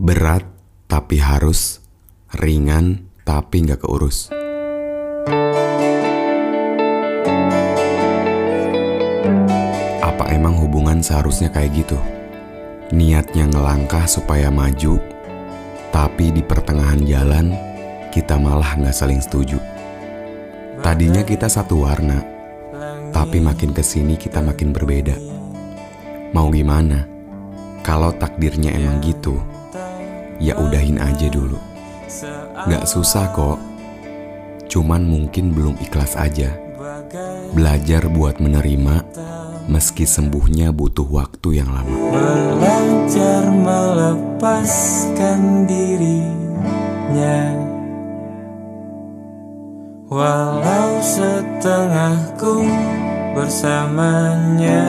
Berat tapi harus, ringan tapi nggak keurus. Apa emang hubungan seharusnya kayak gitu? Niatnya ngelangkah supaya maju, tapi di pertengahan jalan kita malah nggak saling setuju. Tadinya kita satu warna, tapi makin ke sini kita makin berbeda. Mau gimana? Kalau takdirnya emang gitu, ya udahin aja dulu. Gak susah kok, cuman mungkin belum ikhlas aja. Belajar buat menerima, meski sembuhnya butuh waktu yang lama. Belajar melepaskan dirinya Walau setengahku bersamanya